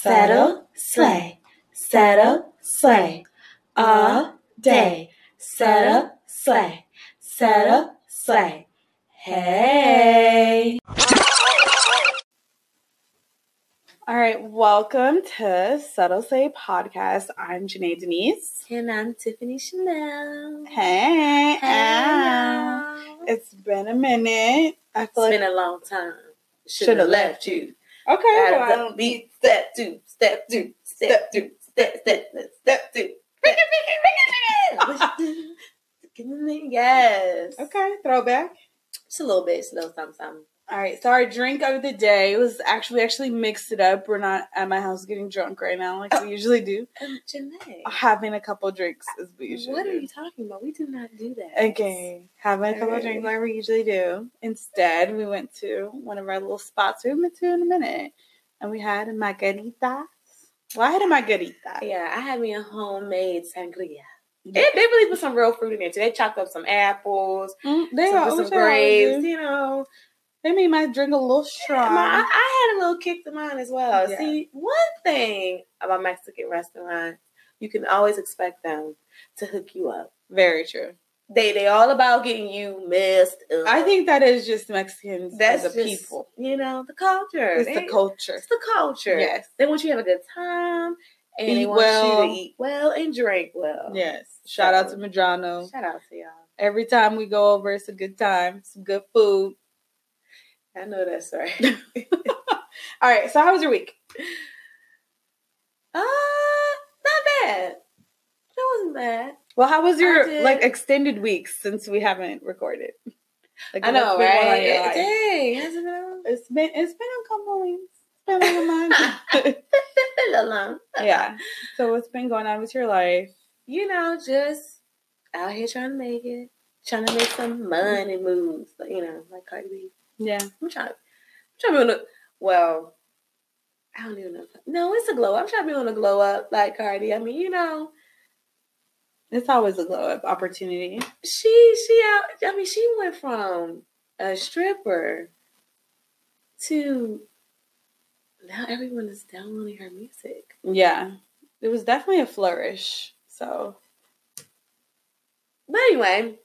Settle, slay, settle, slay. All day. Settle, slay, settle, slay. Hey. All right, welcome to Subtle Slay Podcast. I'm Janae Denise. And I'm Tiffany Chanelle. Hey, Hey, it's been a minute. I feel It's like been a long time. Shoulda left you. Okay. Of the beat, step two, step two, step two, step, step, step two. yes. okay, throwback. Just a little bit, slow, something, something. All right, so our drink of the day was actually we actually mixed it up. We're not at my house getting drunk right now like we usually do. Um, Janae, Having a couple drinks as we usually what are you talking about? We do not do that. Okay, having a couple of Alright. drinks like we usually do. Instead, we went to one of our little spots we been to in a minute, and we had margaritas. Well, I had a margarita. Yeah, I had me a homemade sangria. Yeah. They, they really put some real fruit in there too. They chopped up some apples, Mm, they some, some which they always grapes, you know. They made my drink a little strong. My- I, had a little kick to mine as well. Yeah. See, one thing about Mexican restaurants, you can always expect them to hook you up. Very true. They they all about getting you messed up. I think that is just Mexicans that's as a just, people. You know, the culture. It's They- the culture. It's the culture. Yes. They want you to have a good time and they want well. you to eat well and drink well. Yes. Shout out to Madrano. Shout out to y'all. Every time we go over, it's a good time. Some good food. I know that's right. All right. So, how was your week? uh, not bad. That wasn't bad. Well, how was your like extended weeks since we haven't recorded? Like, I know, what's been going on in right? life? Dang, has it? It's been it's been a couple weeks. It's been a month. a long. yeah. So what's been going on with your life? You know, just out here trying to make it, trying to make some money moves. You know, like Cardi B. Yeah. I'm trying. I'm trying to be on the. Well, I don't even know. No, it's a glow. up. I'm trying to be on a glow up like Cardi. I mean, you know, It's always a glow up opportunity. she she out. I mean, she went from a stripper to now everyone is downloading her music. Yeah. It was definitely a flourish. So But anyway,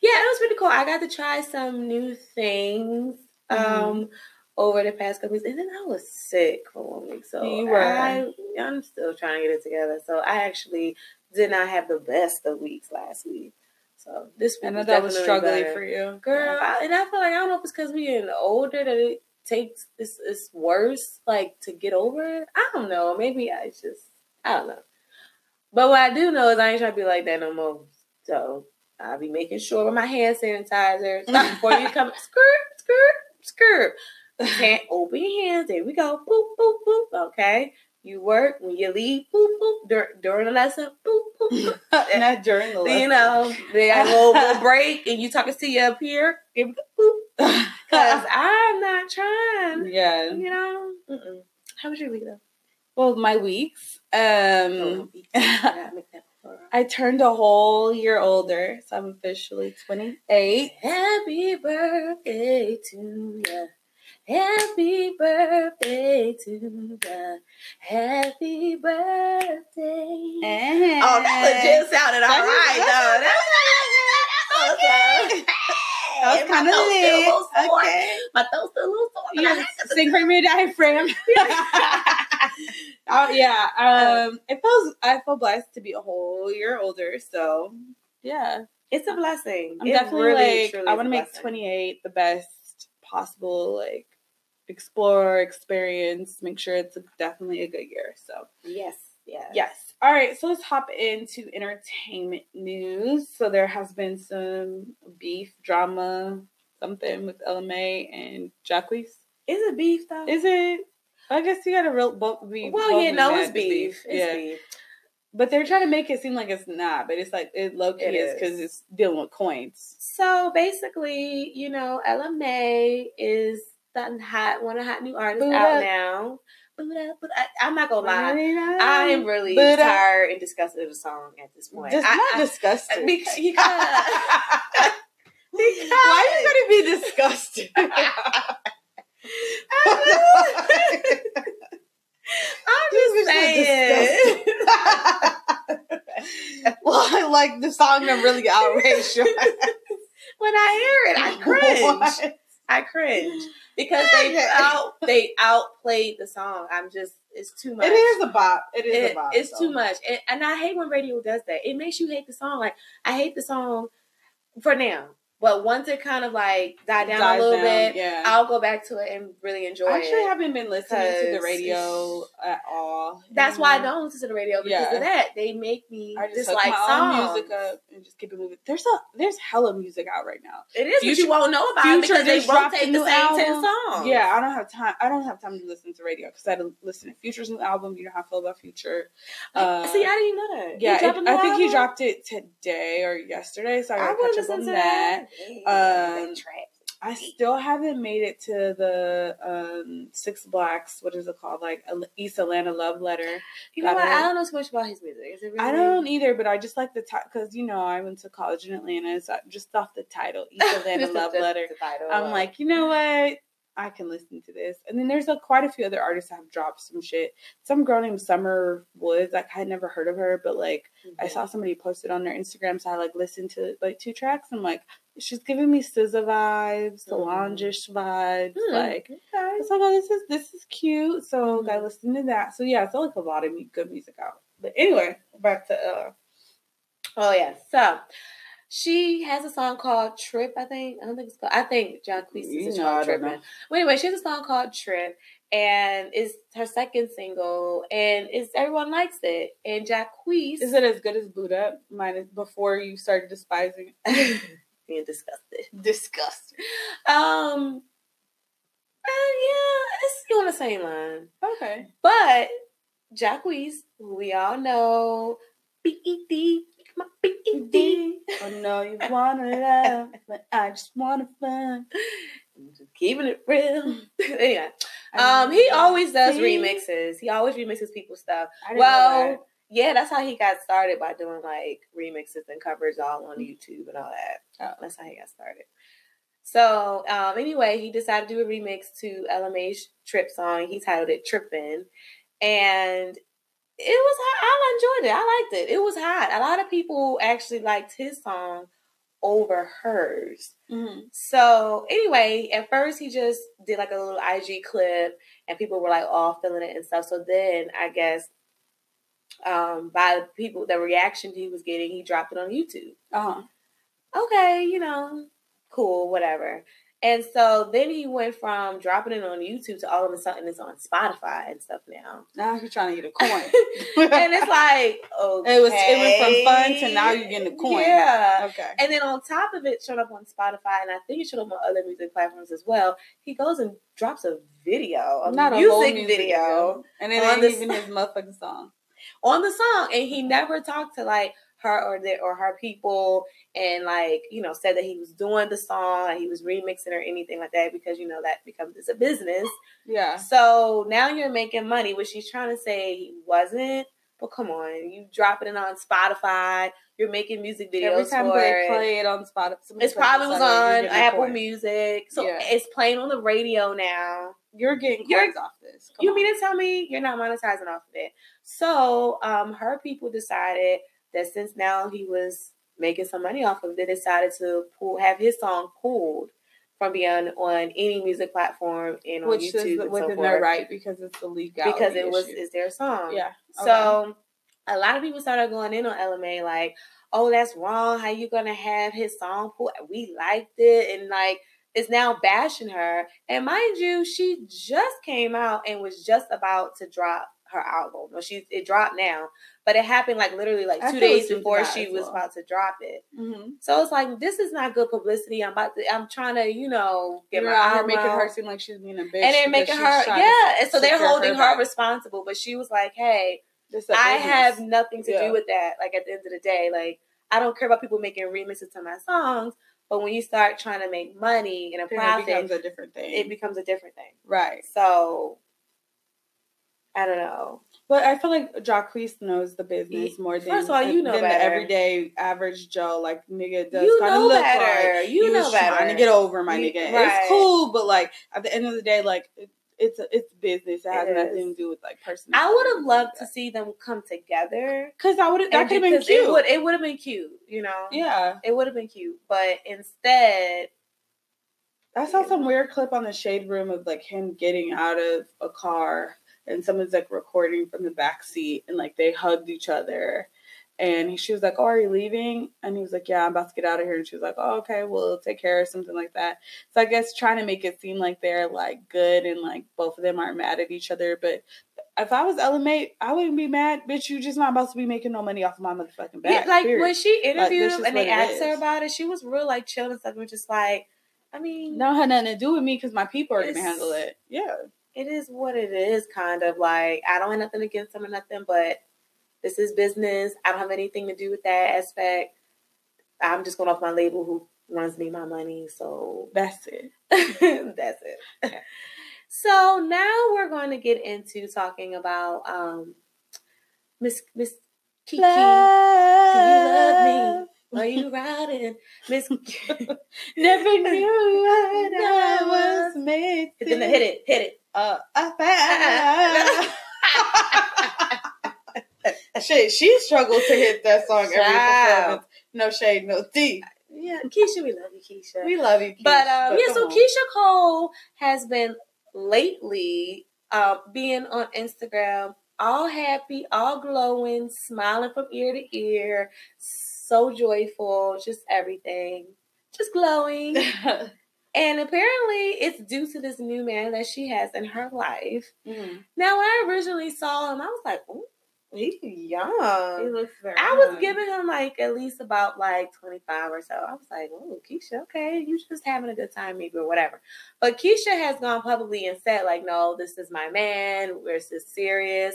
yeah, it was pretty cool. I got to try some new things um over the past couple weeks, and then I was sick for one week, so You were. I, I'm still trying to get it together. So I actually did not have the best of weeks last week. So this week I know was that was struggling better. for you. girl. I, and I feel like I don't know if it's because we're getting older that it takes it's, it's worse like to get over it. I don't know. Maybe I just I don't know. But what I do know is I ain't trying to be like that no more. So I'll be making sure with my hand sanitizer. Stop before you come. Skirt, skirt, skirt. Can't open your hands. There we go. Boop, boop, boop. Okay. You work when you leave. Boop, boop. Dur- during the lesson. Boop, boop, boop. Not during the lesson. you know, they got a little, little break and you talking to see you up here. Give boop. Because I'm not trying. yeah. You know? Mm-mm. How was your week though? Well, my weeks. Um make that plural. I turned a whole year older, so I'm officially 28. Happy birthday to ya. Happy birthday to ya. Happy birthday. Oh, that legit sounded all right, though. That was okay. That was kind of throat lit. Okay. My throat's still a little sore. but I Yeah, had to- sing from your diaphragm. oh yeah. Um, it feels I feel blessed to be a whole year older. So yeah, It's a blessing. I'm It definitely really, like I want to make 28 the best possible. Like explore, experience, make sure it's a, definitely a good year. So Yes, yes. yes. All right, so let's hop into entertainment news. So there has been some beef drama, something with Ella Mai and Jacquees. Is it beef though? Is it? I guess you gotta real both be. well, both yeah, be no, it's to beef. It's yeah, beef. but they're trying to make it seem like it's not, but it's like it low key It is because it's dealing with coins. So basically, you know, Ella Mai is that hot, one of hot new artists out now. But I, I'm not gonna lie. I I am really tired and disgusted of the song at this point. just I, not I- disgusted. because, because, because Why are you gonna be disgusted? I'm just saying. well, I like the song I'm really outraged. when I hear it, I cringe. What? I cringe because they out they outplayed the song. I'm just it's too much. It is a bop. It is it, a bop. It's so. too much, and, and I hate when radio does that. It makes you hate the song. Like I hate the song for now but once it kind of like die down Dies a little down, bit, Yeah. I'll go back to it and really enjoy it. I actually it. haven't been listening to the radio at all. That's why I don't listen to the radio because Yeah. of that. They make me I just dislike songs. music up and just keep it moving. There's a there's hella music out right now. It is, but you won't know about it Future because they rotate the new same ten songs. Yeah, I don't have time. I don't have time to listen to radio because I had to listen to Future's new album. You know how I feel about Future. Uh, See, I didn't even know that. yeah, it- I think he dropped it today or yesterday, so I I gotta catch up listen on to that. that. Um, I still haven't made it to the um, Six Blacks. What is it called? Like East Atlanta Love Letter. you know what? I don't know so much about his music. Is it really? I don't either, but I just like the title because you know I went to college in Atlanta, so just off the title, East Atlanta the- Love Letter. the. I'm like, you know what? I can listen to this. And then there's like quite a few other artists that have dropped some shit. Some girl named Summer Woods, like I had never heard of her, but like I saw somebody posted on their Instagram, so I like listened to like two tracks. I'm like, she's giving me SZA vibes, Solange-ish vibes. Hmm. Like Okay. like, oh, this is this is cute. So Mhm. I listened to that. So yeah, it's like a lot of good music out. But anyway, back to uh Oh yeah. So she has a song called Trip. I think. I don't think it's called. I think Jacquees You is called Tripping. Well, anyway, she has a song called Trip, and it's her second single, and it's everyone likes it. And Jacquees is it as good as Boo'd Up? Minus before you started despising being disgusted. disgust. Um. uh, yeah, it's still on the same line. Okay. But Jacquees, who we all know, B E D, my B E D. I know you wanna love, but I just wanna fun. Just keeping it real. anyway, um, he always does remixes. He always remixes people's stuff. I didn't know Well, yeah, that's how he got started by doing like remixes and covers all on YouTube and all that. Oh. That's how he got started. So, um, anyway, he decided to do a remix to Ella Mai's Trip song. He titled it Trippin'. And it was hot. I enjoyed it. I liked it. It was hot. A lot of people actually liked his song over hers. Mhm. So anyway, at first he just did like a little IG clip, and people were like all feeling it and stuff. So then I guess um, by the people, the reaction he was getting, he dropped it on YouTube. Uh-huh. Okay, you know, cool, whatever. And so then he went from dropping it on YouTube to all of a sudden it's on Spotify and stuff now. Now you're trying to get a coin. and it's like, okay, It was- it went from fun to now you're getting a coin. Yeah. okay. And then on top of it, showed up on Spotify, and I think it showed up on other music platforms as well. He goes and drops a video, a Not a music, whole music video, And it ain't even his motherfucking song. On the song, and he never talked to like her or the or her people, and like you know said that he was doing the song, and he was remixing or anything like that because you know that becomes it's a business. Yeah. So now you're making money, which she's trying to say he wasn't. But come on, you dropping it on Spotify. You're making music videos Every time they it. play it on Spotify, It's probably was on Apple Music. Music, so Yeah. it's playing on the radio now. You're getting You're- coins off this. Come you on. mean to tell me you're not monetizing off of it? So, um, her people decided that since now he was making some money off of it, they decided to pull have his song pulled from being on any music platform and on which YouTube is and so within forth their right because it's the because it was is their song. yeah. So a lot of people started going in on Ella Mai like, oh, that's wrong. How you gonna have his song pulled? We liked it, and like it's now bashing her. And mind you, she just came out and was just about to drop her album. Well, she it dropped now, but it happened like literally like two days before she as was about to drop it. hmm So it's like this is not good publicity. I'm about to. I'm trying to, you know, get You're my out making her seem like she's being a bitch, and they're making her yeah and so they're holding her, back. responsible but she was like hey i have nothing to Yeah. do with that like at the end of the day like i don't care about people making remixes to my songs but when you start trying to make money and a profit it becomes a different thing. it becomes a different thing right. so i don't know But I feel like Jacquees knows the business more than First of all, you know than better. the everyday average Joe. Like nigga does you kind of know look better like you he know was better trying to get over my You- nigga. right. It's cool, but like at the end of the day, like it's a, it's business. It has It nothing to do with like personal. I would have loved to see them come together. because I would have that could have been cute. It would it would have been cute, you know. yeah, It would have been cute, but instead, I saw some weird clip on the shade room of like him getting out of a car and someone's like recording from the back seat and like they hugged each other. And he, she was like, "Oh, are you leaving?" And he was like, "Yeah, I'm about to get out of here." And she was like, "Oh, okay, well, take care," or something like that. So I guess trying to make it seem like they're like good and like both of them aren't mad at each other. But if I was Ella Mai, I wouldn't be mad, bitch. You just not about to be making no money off of my motherfucking back. yeah, like period. when she interviewed this him and they asked her about it, she was real like chill and stuff, and just like, I mean, no, had nothing to do with me because my people are gonna handle it. Yeah. it is what it is, kind of like I don't have nothing against them or nothing, but this is business. I don't have anything to do with that aspect. I'm just going off my label who runs me my money, so That's it. that's it. so now we're going to get into talking about um Miss Miss Kiki. Do you love me? Are you riding, Miss? Never knew what I was made to. hit it, hit it, hit it. Uh, Shit, she struggled to hit that song every performance. No shade, no tea. Yeah, Keyshia, we love you, Keyshia. We love you, Keyshia, But um, yeah, so on. Keyshia Cole has been lately um, being on Instagram, all happy, all glowing, smiling from ear to ear, so joyful, just everything, just glowing. and apparently, it's due to this new man that she has in her life. Mhm. Now, when I originally saw him, I was like, "Ooh, he's young." He looks very. I was young. giving him like at least about like 25 or so. I was like, oh, Keyshia, okay, you just having a good time, maybe, or whatever. But Keyshia has gone publicly and said, like, no, this is my man. We're just serious.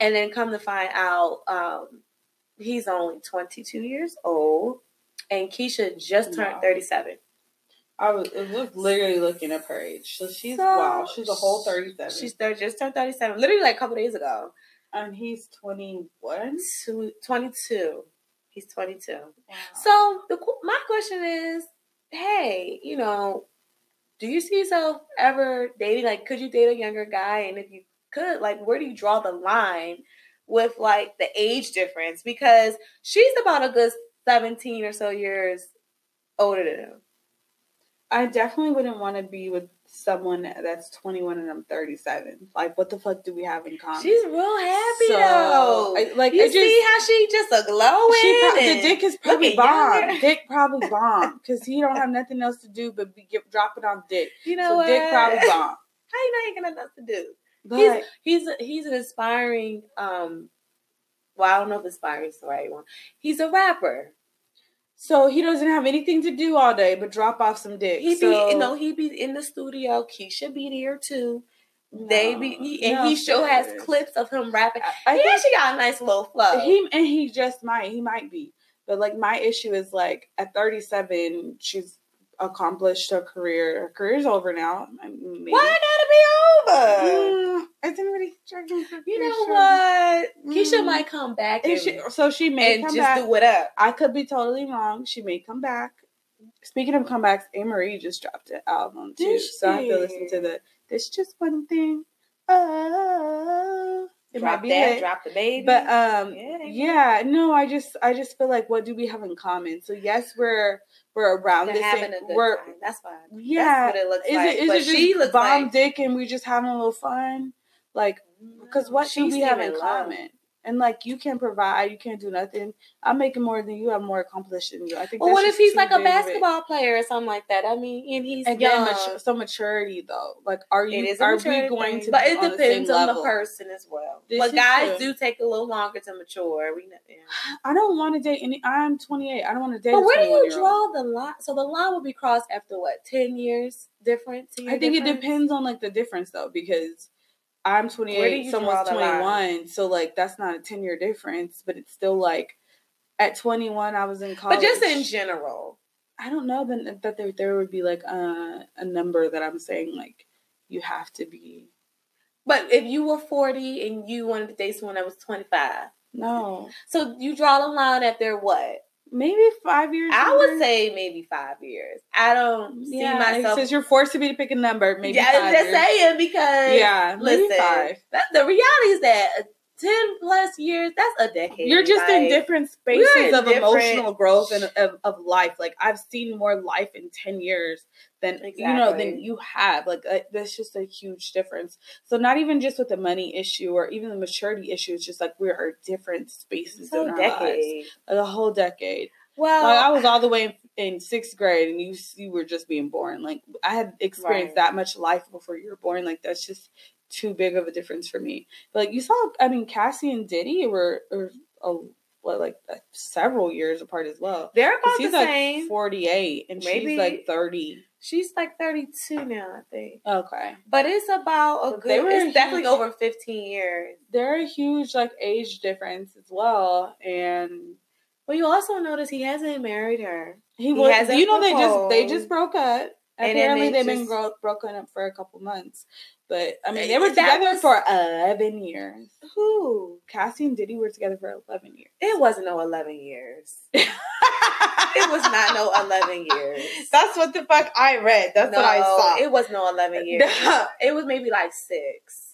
And then come to find out, um, he's only 22 years old. And Keyshia just turned Wow. 37. I was, it was literally looking up her age. So she's So, wow, she's a whole thirty-seven. She's thir- just turned 37, literally like a couple days ago. And he's twenty-one. Two- 22. He's 22. So the my question is, hey, you know, do you see yourself ever dating? Like, could you date a younger guy? And if you could, like, where do you draw the line with like the age difference? Because she's about a good seventeen or so years older than him. I definitely wouldn't want to be with someone that's 21 and I'm 37. Like, what the fuck do we have in common? She's real happy So, though. I- like, you I just- see how she just a glowing. She pro- the dick is probably bomb. younger. Dick probably bomb because he don't have nothing else to do but be, get, drop it on dick. You know so what? dick probably bomb. How you know he ain't got nothing to do? But he's he's an aspiring um well i don't know if aspiring is the right one he's a rapper so he doesn't have anything to do all day but drop off some dick. he so, be you know he be in the studio. Keyshia be there too. They be he, and no, he sure has clips of him rapping. I, I he think actually got a nice little flow. He and he just might he might be. But like my issue is like at 37 she's accomplished her career. Her career's over now. I mean, why it over Mm, isn't really checking for you know Keyshia. what keyshia Mm. might come back And and, she, so she may and come just back do it up I could be totally wrong. She may come back. Speaking of comebacks, Amerie just dropped an album too, Did so I have to listen to the "There's Just One Thing." Oh, it drop might be that lit. drop the baby But um, Yeah. yeah, no, I just I just feel like what do we have in common? So yes, we're we're around They're the having same. a good we're time that's fine yeah. that's what it looks Is like it is but it just she looks bomb like dick and we just having a little fun? Like because mm, what do we have in common? And like you can't provide, you can't do nothing. I'm making more than you. I'm more accomplished than you. I think. Well, what if he's like a basketball player or something like that? I mean, and he's Again, young. mature, so maturity though. Like, are you? it is are we going thing, to? But it on the depends same on level? the person as well. This but guys true. do take a little longer to mature. We. Yeah. I don't want to date any. I'm 28. I don't want to date. But where do you draw the line? So the line will be crossed after what? Ten years difference? I think it depends on like the difference though, because I'm 28, someone's draw the line? 21, so like that's not a 10 year difference, but it's still like at 21 I was in college. But just in general, I don't know that that there there would be like a a number that I'm saying like you have to be. but if you were forty and you wanted to date someone that was twenty five, No, so you draw the line at their what? Maybe five years. I would say maybe five years. I don't see yeah, myself. Since you're forcing me to pick a number, maybe yeah, five just years. saying because Yeah, listen, the reality is that ten plus years, that's a decade. You're just in different spaces in of different- emotional growth and of, of life. Like I've seen more life in ten years than you know than you have. Like uh, that's just a huge difference. So not even just with the money issue or even the maturity issue. It's just like we are different spaces in our lives. Like a whole decade. Well, Like I was all the way in, in sixth grade, and you you were just being born. Like I had experienced Right. that much life before you were born. Like that's just too big of a difference for me. But like you saw, I mean, Cassie and Diddy were, were a, what like uh, several years apart as well. They're about the like same. forty eight, and Maybe- she's like thirty. She's like 32 now, I think. Okay, But it's about a they good. It's definitely huge. over 15 years. they're a huge like age difference as well, and Well, you also notice he hasn't married her. he He was. hasn't You know, they just they just broke up. Apparently, they they've been just- gro- broken up for a couple months. But I mean, they were together was- for eleven years. Who? Cassie and Diddy were together for eleven years. It wasn't no 11 years. It was not no 11 years. That's what the fuck I read. That's no, what I saw. It was no 11 years. it was maybe like six.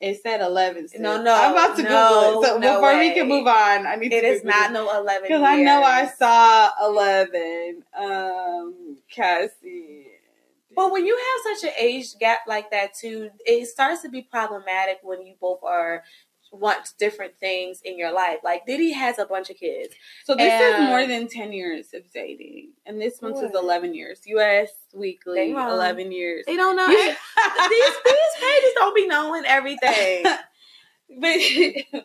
It said eleven. sis. No, no, I'm about to no, Google it. So no before we can move on, I need It to is not no 11 because I know I saw eleven. Um, Cassie. But when you have such an age gap like that too, it starts to be problematic when you both are want different things in your life. Like Diddy has a bunch of kids. So this is more than ten years of dating, and this one says What? eleven years. U.S. Weekly, eleven years. They don't know these these pages don't be knowing everything. but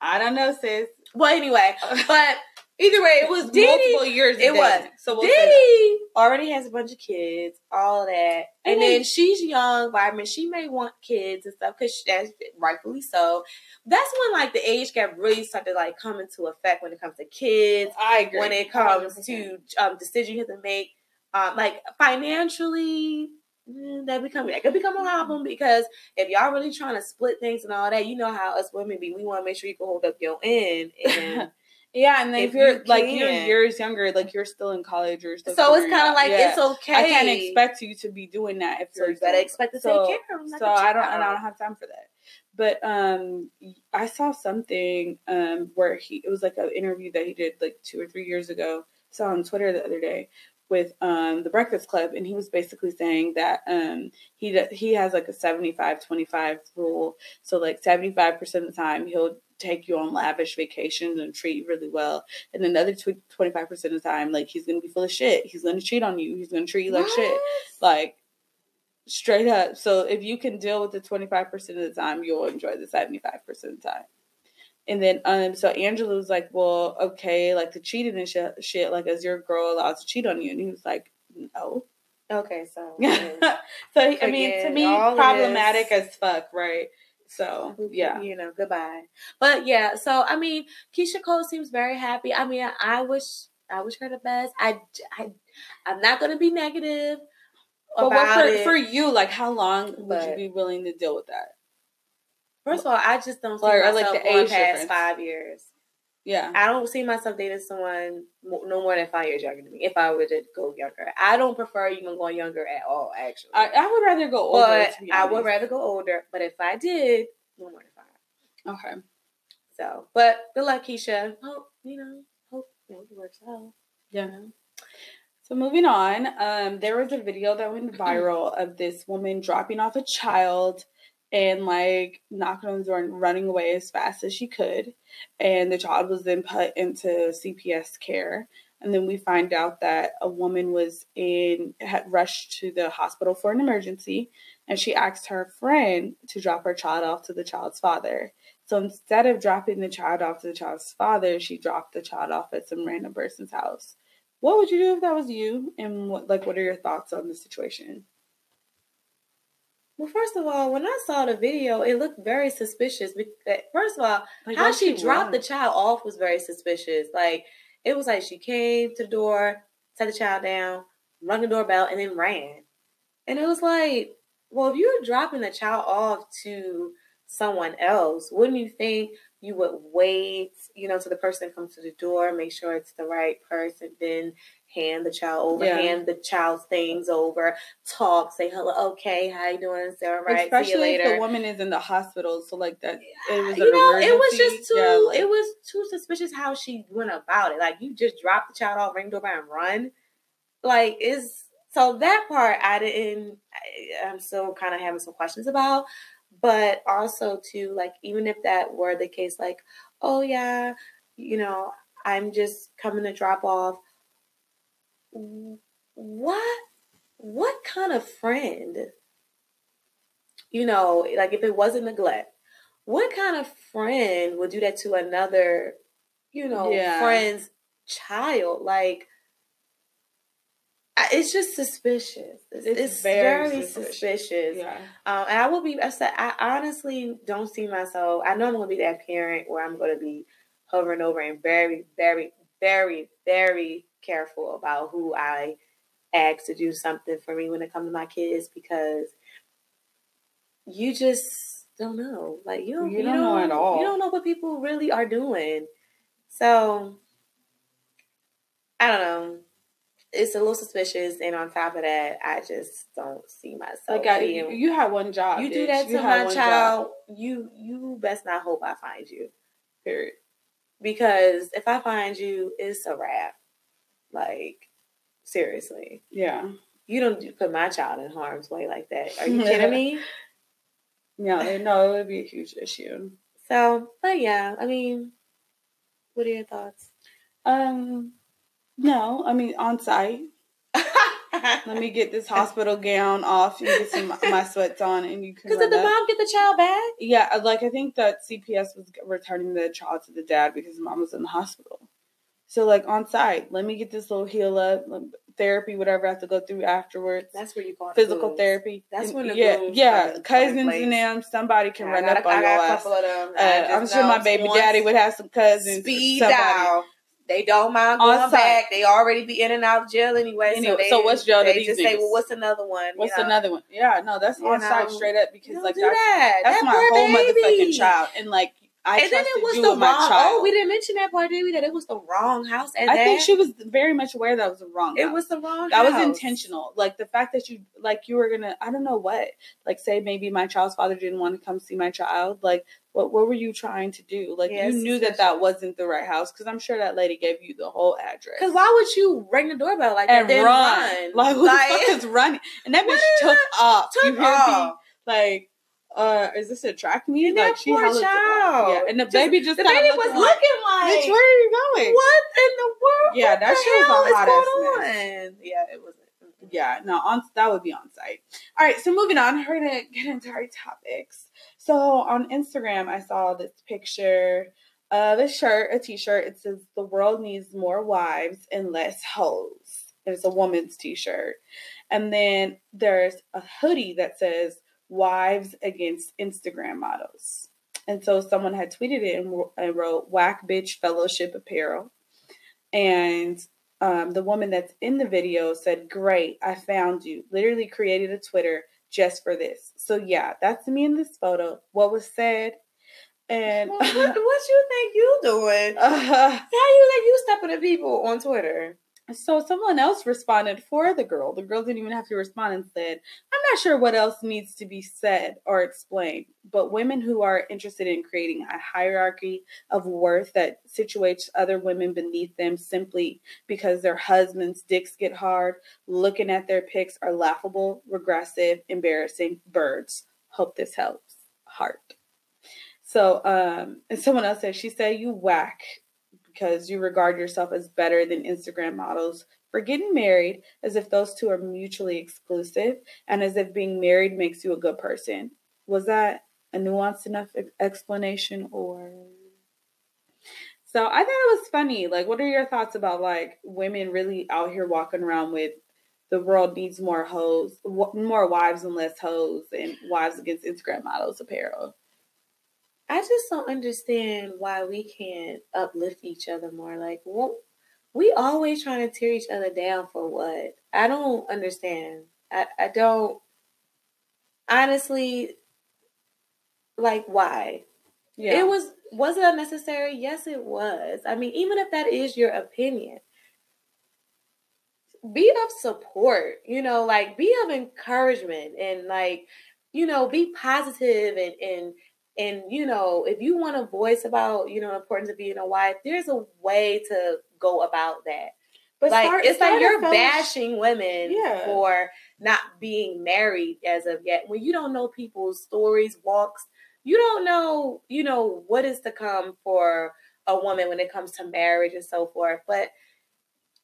I don't know, sis. well, anyway, but either way, it was Diddy. multiple years. it was. So we'll. Diddy already has a bunch of kids, all that, and, And then she's young, vibrant. She may want kids and stuff because that's rightfully so. That's when like the age gap really started like come into effect when it comes to kids, I agree. when it comes 100%. to um, decisions you have to make, um, like financially. mm, That become that could become a problem because if y'all really trying to split things and all that, you know how us women be. We want to make sure you can hold up your end, and yeah, and if if, you're you like you're years younger, like you're still in college or still so it's kind of like Yeah. it's okay. I can't expect you to be doing that if So you're you better young. expect to So- take care of like so I don't and I don't have time for that. But um I saw something um where he it was like an interview that he did like two or three years ago. Saw on Twitter the other day with um the Breakfast Club and he was basically saying that um he he has like a 75-25 rule. So like 75% of the time he'll take you on lavish vacations and treat you really well. And then the other tw- 25% of the time like he's to be full of shit. He's to cheat on you. He's to treat you like shit like straight up. So if you can deal with the 25% of the time, you'll enjoy the 75% of the time. And then um so Angela was like, Well, okay, like the cheating and shit, shit, like is your girl allowed to cheat on you? And he was like, No. Okay, so so I mean to me problematic as fuck, right? So yeah. you know, goodbye. But yeah, so I mean, Keyshia Cole seems very happy. I mean, I, wish I wish her the best. I, I I'm not gonna be negative But what for, it. for you, like how long would you be willing to deal with that? First of all, I just don't see Or- or, myself like, the age past difference. five years. Yeah. I don't see myself dating someone no more than five years younger than me. If I were to go younger, I don't prefer even going younger at all. Actually, I, I would rather go older. but I would rather go older. But if I did, no more than five. Okay. So, but good luck, Keyshia. Hope you know. Hope you know, it works out. Yeah. So moving on, um, there was a video that went viral of this woman dropping off a child and like knocking on the door and running away as fast as she could. And the child was then put into CPS care. And then we find out that a woman was in had rushed to the hospital for an emergency and she asked her friend to drop her child off to the child's father. So instead of dropping the child off to the child's father, she dropped the child off at some random person's house. What would you do if that was you? And what like what are your thoughts on the situation? Well, first of all, when I saw the video, it looked very suspicious. Because, eh, first of all, Like, how she she dropped the child off was very suspicious. Like it was like she came to the door, set the child down, rung the doorbell, and then ran. And it was like, well, if you were dropping the child off to someone else, wouldn't you think you would wait, you know, till the person comes to the door, make sure it's the right person, then hand the child over, yeah. hand the child's things over, talk, say hello, okay, how you doing? Sarah, right? Especially if the woman is in the hospital, so like that. It was you know, emergency. it was just too. Yeah, like, it was too suspicious how she went about it. Like you just drop the child off, ring doorbell, and run. Like is so that part I didn't. I, I'm still kind of having some questions about. But also too, like even if that were the case, like, oh yeah, you know, I'm just coming to drop off. What what kind of friend? You know, like if it wasn't neglect, what kind of friend would do that to another, you know, yeah. friend's child? Like it's just suspicious. It's, it's, very, very, suspicious. suspicious. Yeah. Um, and I will be. I said, I honestly don't see myself. I know I'm going to be that parent where I'm going to be hovering over and very, very, very, very careful about who I ask to do something for me when it comes to my kids because you just don't know. Like you don't, you, you don't, know at all. You don't know what people really are doing. So I don't know it's a little suspicious, and on top of that, I just don't see myself. Like I, you, you have one job. You bitch. do that to you my child. Job. You you best not hope I find you. Period. Because if I find you, it's a wrap. Like seriously. Yeah. You don't put my child in harm's way like that. Are you kidding me? No, no, it would be a huge issue. So, but yeah, I mean, what are your thoughts? Um, no, I mean on site. Let me get this hospital gown off and get some my sweats on, and you can. Because did the mom get the child back? Yeah, like I think that CPS was returning the child to the dad because the mom was in the hospital. So like on site, let me get this little heal up therapy, whatever I have to go through afterwards. That's where you call physical therapy. That's when the yeah, yeah, cousins and them. Somebody can run up on I your ass. Uh, I'm sure my baby daddy would have some cousins. Speed dial. They don't mind going on back. They already be in and out of jail anyway. anyway so, they, so what's jail? They just niggas? say, "Well, what's another one?" What's you know? another one? Yeah, no, that's on site straight up because like that's, that. that's that my whole baby. motherfucking child, and like I and then it was the wrong. Oh, we didn't mention that part, did we? That it was the wrong house. I that. think she was very much aware that was the wrong. It house. was the wrong. That house. was intentional. Like the fact that you like you were gonna. I don't know what. Like say maybe my child's father didn't want to come see my child. Like what? What were you trying to do? Like yes, you knew that that wasn't the right house because I'm sure that lady gave you the whole address. Because why would you ring the doorbell like and that? Run. run? Like who like, the fuck is running? And that bitch took off. Took you off. Me? Like uh, is this a track meet? like she poor child. Yeah, and the just, baby just the baby was looking like, bitch, where are you going? What in the world? Yeah, that shit was a hot ass mess. Yeah, it was. Yeah, no, on that would be on site. All right, so moving on, we're gonna get into our topics. So on Instagram, I saw this picture of a shirt, a T-shirt. It says, "The world needs more wives and less hoes." And it's a woman's T-shirt, and then there's a hoodie that says wives against Instagram models. And so someone had tweeted it and, wrote whack bitch fellowship apparel. And um, the woman that's in the video said, Great, I found you. Literally created a Twitter just for this. So yeah, that's me in this photo. What was said. And what, what, you think you doing? Uh, How you think you stepping at people on Twitter? So someone else responded for the girl. The girl didn't even have to respond and said, I'm not sure what else needs to be said or explained, but women who are interested in creating a hierarchy of worth that situates other women beneath them simply because their husbands' dicks get hard, looking at their pics are laughable, regressive, embarrassing birds. Hope this helps. Heart. So, um, and someone else said, she said, you whack because you regard yourself as better than Instagram models for getting married, as if those two are mutually exclusive, and as if being married makes you a good person. Was that a nuanced enough explanation, or? So I thought it was funny. Like, what are your thoughts about like women really out here walking around with the world needs more hoes, more wives and less hoes, and wives against Instagram models apparel? I just don't understand why we can't uplift each other more. Like? We always trying to tear each other down for what? I don't understand. I, I don't. Honestly, like why? Yeah. It was was it unnecessary? Yes, it was. I mean, even if that is your opinion, be of support, you know, like be of encouragement and like, you know, be positive and and and you know, if you want a voice about, you know, importance of being a wife, there's a way to go about that. but like start- it's like start a you're bashing women Yeah. for not being married as of yet. When you don't know people's stories, walks, you don't know, you know, what is to come for a woman when it comes to marriage and so forth. But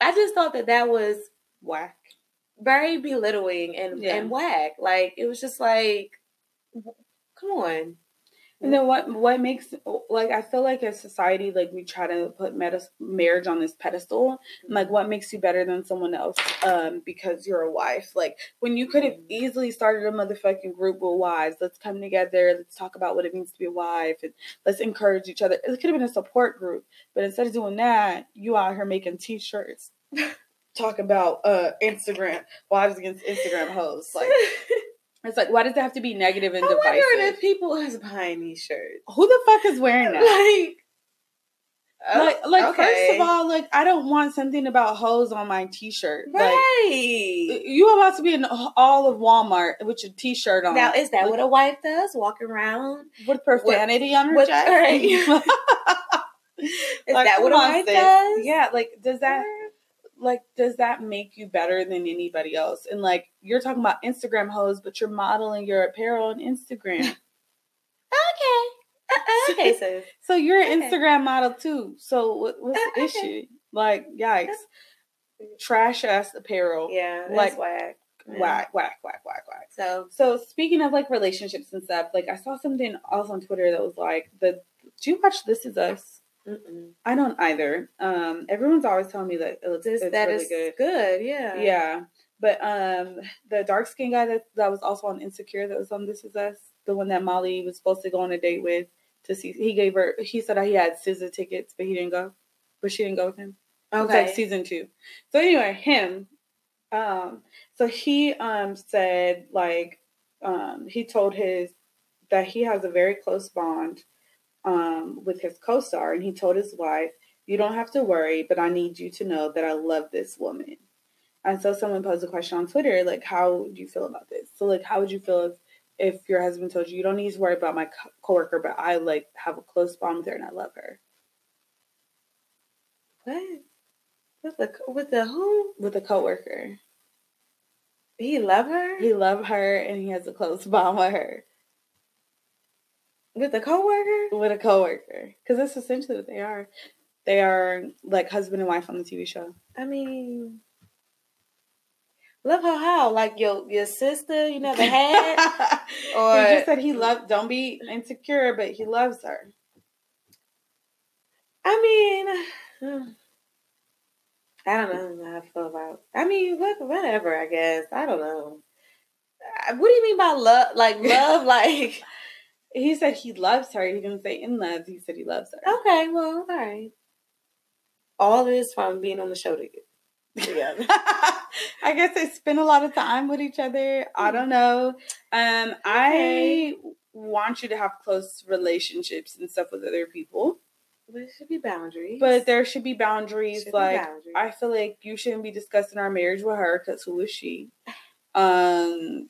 I just thought that that was whack. very belittling and Yeah. and whack. Like it was just like, come on. And then what what makes like I feel like as society like we try to put meta- marriage on this pedestal like what makes you better than someone else um because you're a wife? Like when you could have easily started a motherfucking group with wives let's come together let's talk about what it means to be a wife and let's encourage each other. It could have been a support group but instead of doing that you out here making t-shirts talk about uh Instagram wives against Instagram hosts like it's like why does it have to be negative and I wonder divisive if people is buying these shirts. who the fuck is wearing that Like, like, oh, like okay. first of all, like I don't want something about hoes on my t-shirt. Like right. you about to be in all of Walmart with your t-shirt on. now, is that Like, what a wife does? Walk around? with profanity on her what- chest? right. Is Like, that what a wife does? Yeah, like does that like does that make you better than anybody else? And like you're talking about Instagram hoes, but you're modeling your apparel on Instagram. Okay. Uh, okay, sis. so you're an Okay. Instagram model too. So what, what's the Okay. issue? Like yikes. Trash ass apparel. Yeah, that's Like, whack. Yeah. Whack, whack, whack, whack, whack. So, So speaking of like relationships and stuff, like I saw something else on Twitter that was like the do you watch This Is Us? Mm-mm. I don't either. Um everyone's always telling me that it's, this it's that really is good. good. Yeah. Yeah. But um the dark skinned guy that, that was also on Insecure that was on This Is Us, the one that Molly was supposed to go on a date with to see he gave her he said he had SZA tickets, but he didn't go. But she didn't go with him. It was Okay. like season two. So anyway, him. Um, so he um said like um he told his that he has a very close bond um with his co-star and he told his wife, You don't have to worry, but I need you to know that I love this woman. And so someone posed a question on Twitter, like, how do you feel about this? So like how would you feel if if your husband told you you don't need to worry about my co- coworker, but I like have a close bond with her and I love her what? With the with the who? with a coworker. He love her He love her and he has a close bond with her. With the coworker. with a coworker because that's essentially what they are. They are like husband and wife on the TV show. I mean, love her how? Like your your sister you never had, or he just said he loved. Don't be insecure, but he loves her. I mean, I don't know how I feel about. I mean, what, whatever. I guess I don't know. Uh, What do you mean by love? Like love? like He said he loves her. He didn't say in love. He said he loves her. okay, well, all right. All this from being on the show together. together. I guess they spend a lot of time with each other. I don't know. Um, I want you to have close relationships and stuff with other people, but it should be boundaries. but there should be boundaries. Should be like boundaries. I feel like you shouldn't be discussing our marriage with her because who is she? Um,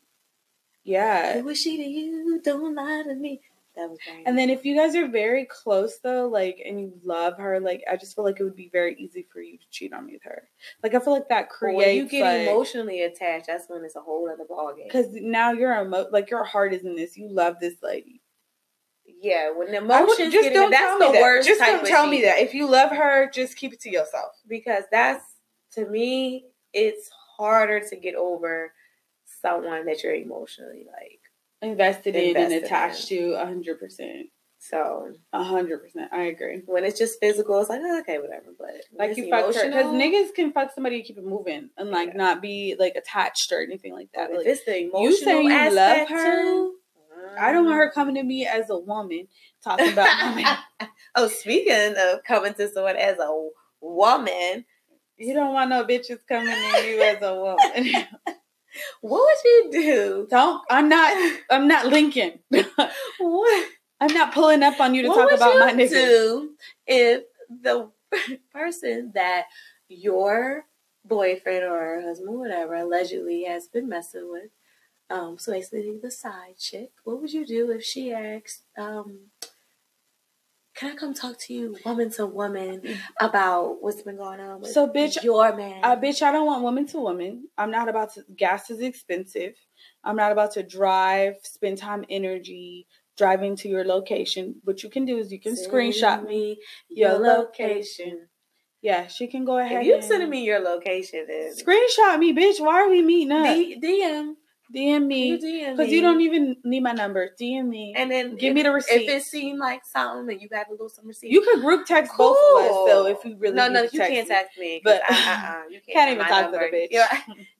yeah. Who is she to you? Don't lie to me. That was bad. And then if you guys are very close though, like, and you love her, like, I just feel like it would be very easy for you to cheat on me with her. Like, I feel like that creates when you get like, emotionally attached, that's when it's a whole other ballgame. because now you're emo- like your heart is in this. You love this lady. Yeah, when the I would- emotions get in, that's the that. worst. Just don't tell me that. If you love her, just keep it to yourself. because that's to me, it's harder to get over someone that you're emotionally like. Invested, in and Invested attached to a hundred percent. So A hundred percent. I agree. when it's just physical, it's like oh, okay, whatever. But Like you fucked her because niggas can fuck somebody and keep it moving and like Yeah. not be like attached or anything like that. Like, it's the emotional you saying you love her, too, I don't want her mm. coming to me as a woman talking about women. oh, speaking of coming to someone as a woman, You don't want no bitches coming to you as a woman. what would you do? don't. I'm not. I'm not Lincoln. What? I'm not pulling up on you to what talk about my nigga. do if the person that your boyfriend or husband, whatever, allegedly has been messing with, um, so basically the side chick, what would you do if she asked, um, can I come talk to you, woman to woman, about what's been going on with So, bitch, your man? Uh, bitch, I don't want woman to woman. I'm not about to. Gas is expensive. I'm not about to drive, spend time, energy driving to your location. What you can do is you can Send screenshot me. your your location. location. Yeah, she can go ahead. If you sending me your location, then screenshot me, bitch. Why are we meeting up? D- DM DM me because me. you don't even need my number. DM me. And then Give if, me the receipt. If it seemed like something that you got a little some receipt, You could group text both of us though if you really no no you can't text me But- but uh, uh, uh, you can't, Can't even talk to the bitch. You, know,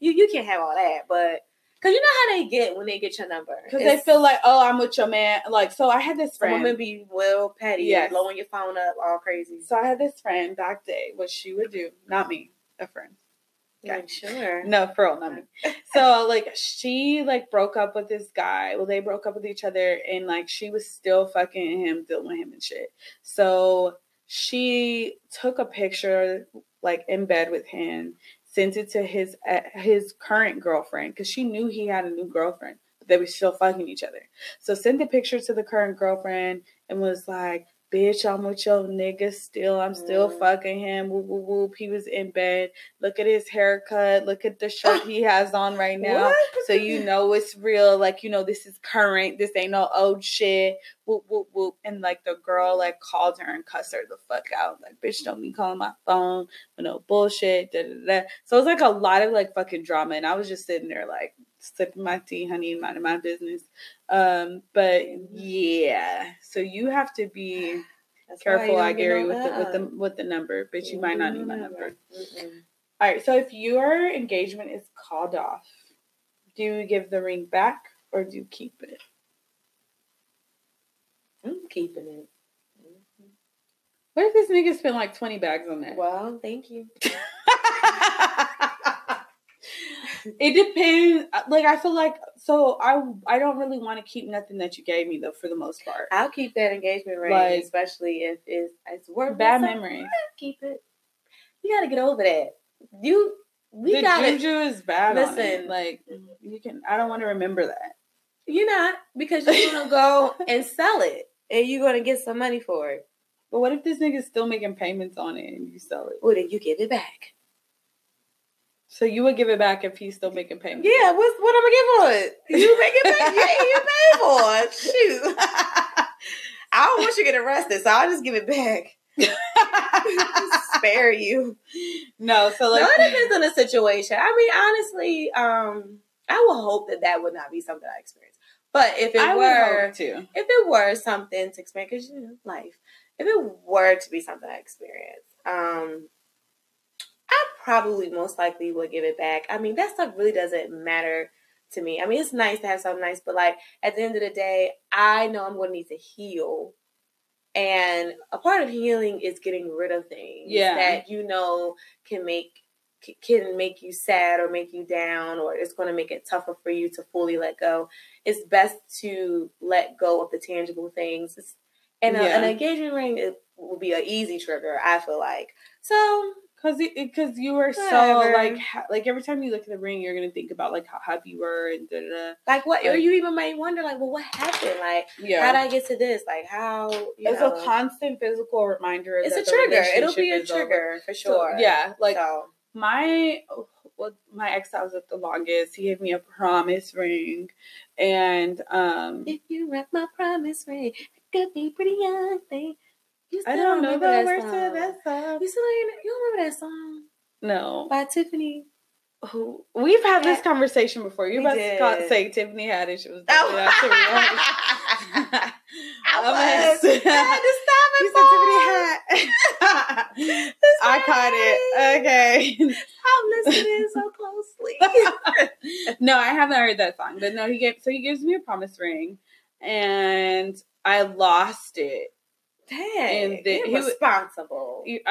you you can't have all that, but because you know how they get when they get your number Because they feel like, oh, I'm with your man. Like, so I had this friend. women be well petty, Yes. blowing your phone up, all crazy. So I had this friend back day. What she would do, not me, a friend. Like, sure. No, for real, not me. So like she like broke up with this guy. Well, they broke up with each other, and like she was still fucking him, dealing with him and shit. So she took a picture like in bed with him, sent it to his uh, his current girlfriend because she knew he had a new girlfriend, but they were still fucking each other. So sent the picture to the current girlfriend and was like, "Bitch, I'm with your nigga still. I'm still Mm. fucking him. Whoop whoop whoop. He was in bed. Look at his haircut. Look at the shirt he has on right now." What? So you know it's real. Like you know this is current. This ain't no old shit. Whoop whoop whoop. And like the girl like called her and cussed her the fuck out. Like bitch, don't be calling my phone with no bullshit. Da, da, da. So it was like a lot of like fucking drama, and I was just sitting there like sipping my tea, honey, minding my business. Um, but yeah. So you have to be That's careful, I Gary, with the with the with the number. but you might not need my number. Mm-mm. All right, so if your engagement is called off, do you give the ring back or do you keep it? I'm keeping it. What if this nigga spent like 20 bags on that? Well, thank you. it depends. Like I feel like so I I don't really want to keep nothing that you gave me though for the most part. I'll keep that engagement ring, Like- especially if it's, it's worth Bad memories. Keep it. You gotta get over that. You we the gotta. juju is bad. Listen. like you can. I don't want to remember that. You're not because you're gonna go and sell it, and you're gonna get some money for it. But what if this nigga's still making payments on it and you sell it? Well, then you give it back. So you would give it back if he's still making payments? Yeah, what's what I'm gonna get for it? You make it back. Yeah, you pay for it. Shoot. I don't want you to get arrested, so I'll just give it back. Spare you. no, so like no, it depends on the situation. I mean, honestly, um, I would hope that that would not be something I experience. But if it I were, to. if it were something to experience, because you know, life. If it were to be something I experience, um, I probably most likely would give it back. I mean, that stuff really doesn't matter to me. I mean, it's nice to have something nice, but like at the end of the day, I know I'm going to need to heal. And a part of healing is getting rid of things Yeah. that you know can make can make you sad or make you down or it's going to make it tougher for you to fully let go. It's best to let go of the tangible things. It's, and a, Yeah. an engagement ring it will be an easy trigger, I feel like. So Cause, it, because you were so like, ha- like every time you look at the ring, you're gonna think about like how happy you were and da da da. Like what? or you even might wonder, like, well, what happened? Like, Yeah, how did I get to this? Like, how? You it's know, a constant physical reminder. it's that a the trigger. It'll be a is over. trigger for So, sure. yeah, like so, my well, my ex I was with the longest. He gave me a promise ring, and um, if you wrap my promise ring, it could be pretty young You I still don't know the words to that song. You still don't- you don't remember that song No, by Tiffany? Who- we've had this conversation before. You're We about to did. say Tiffany Haddish. It was Oh. I I'm was. I had to stop You said Tiffany Haddish. I caught it. Okay. I'm listening so closely. no, I haven't heard that song, but no, he gave. So he gives me a promise ring, and I lost it. Dang, And the- you're he was-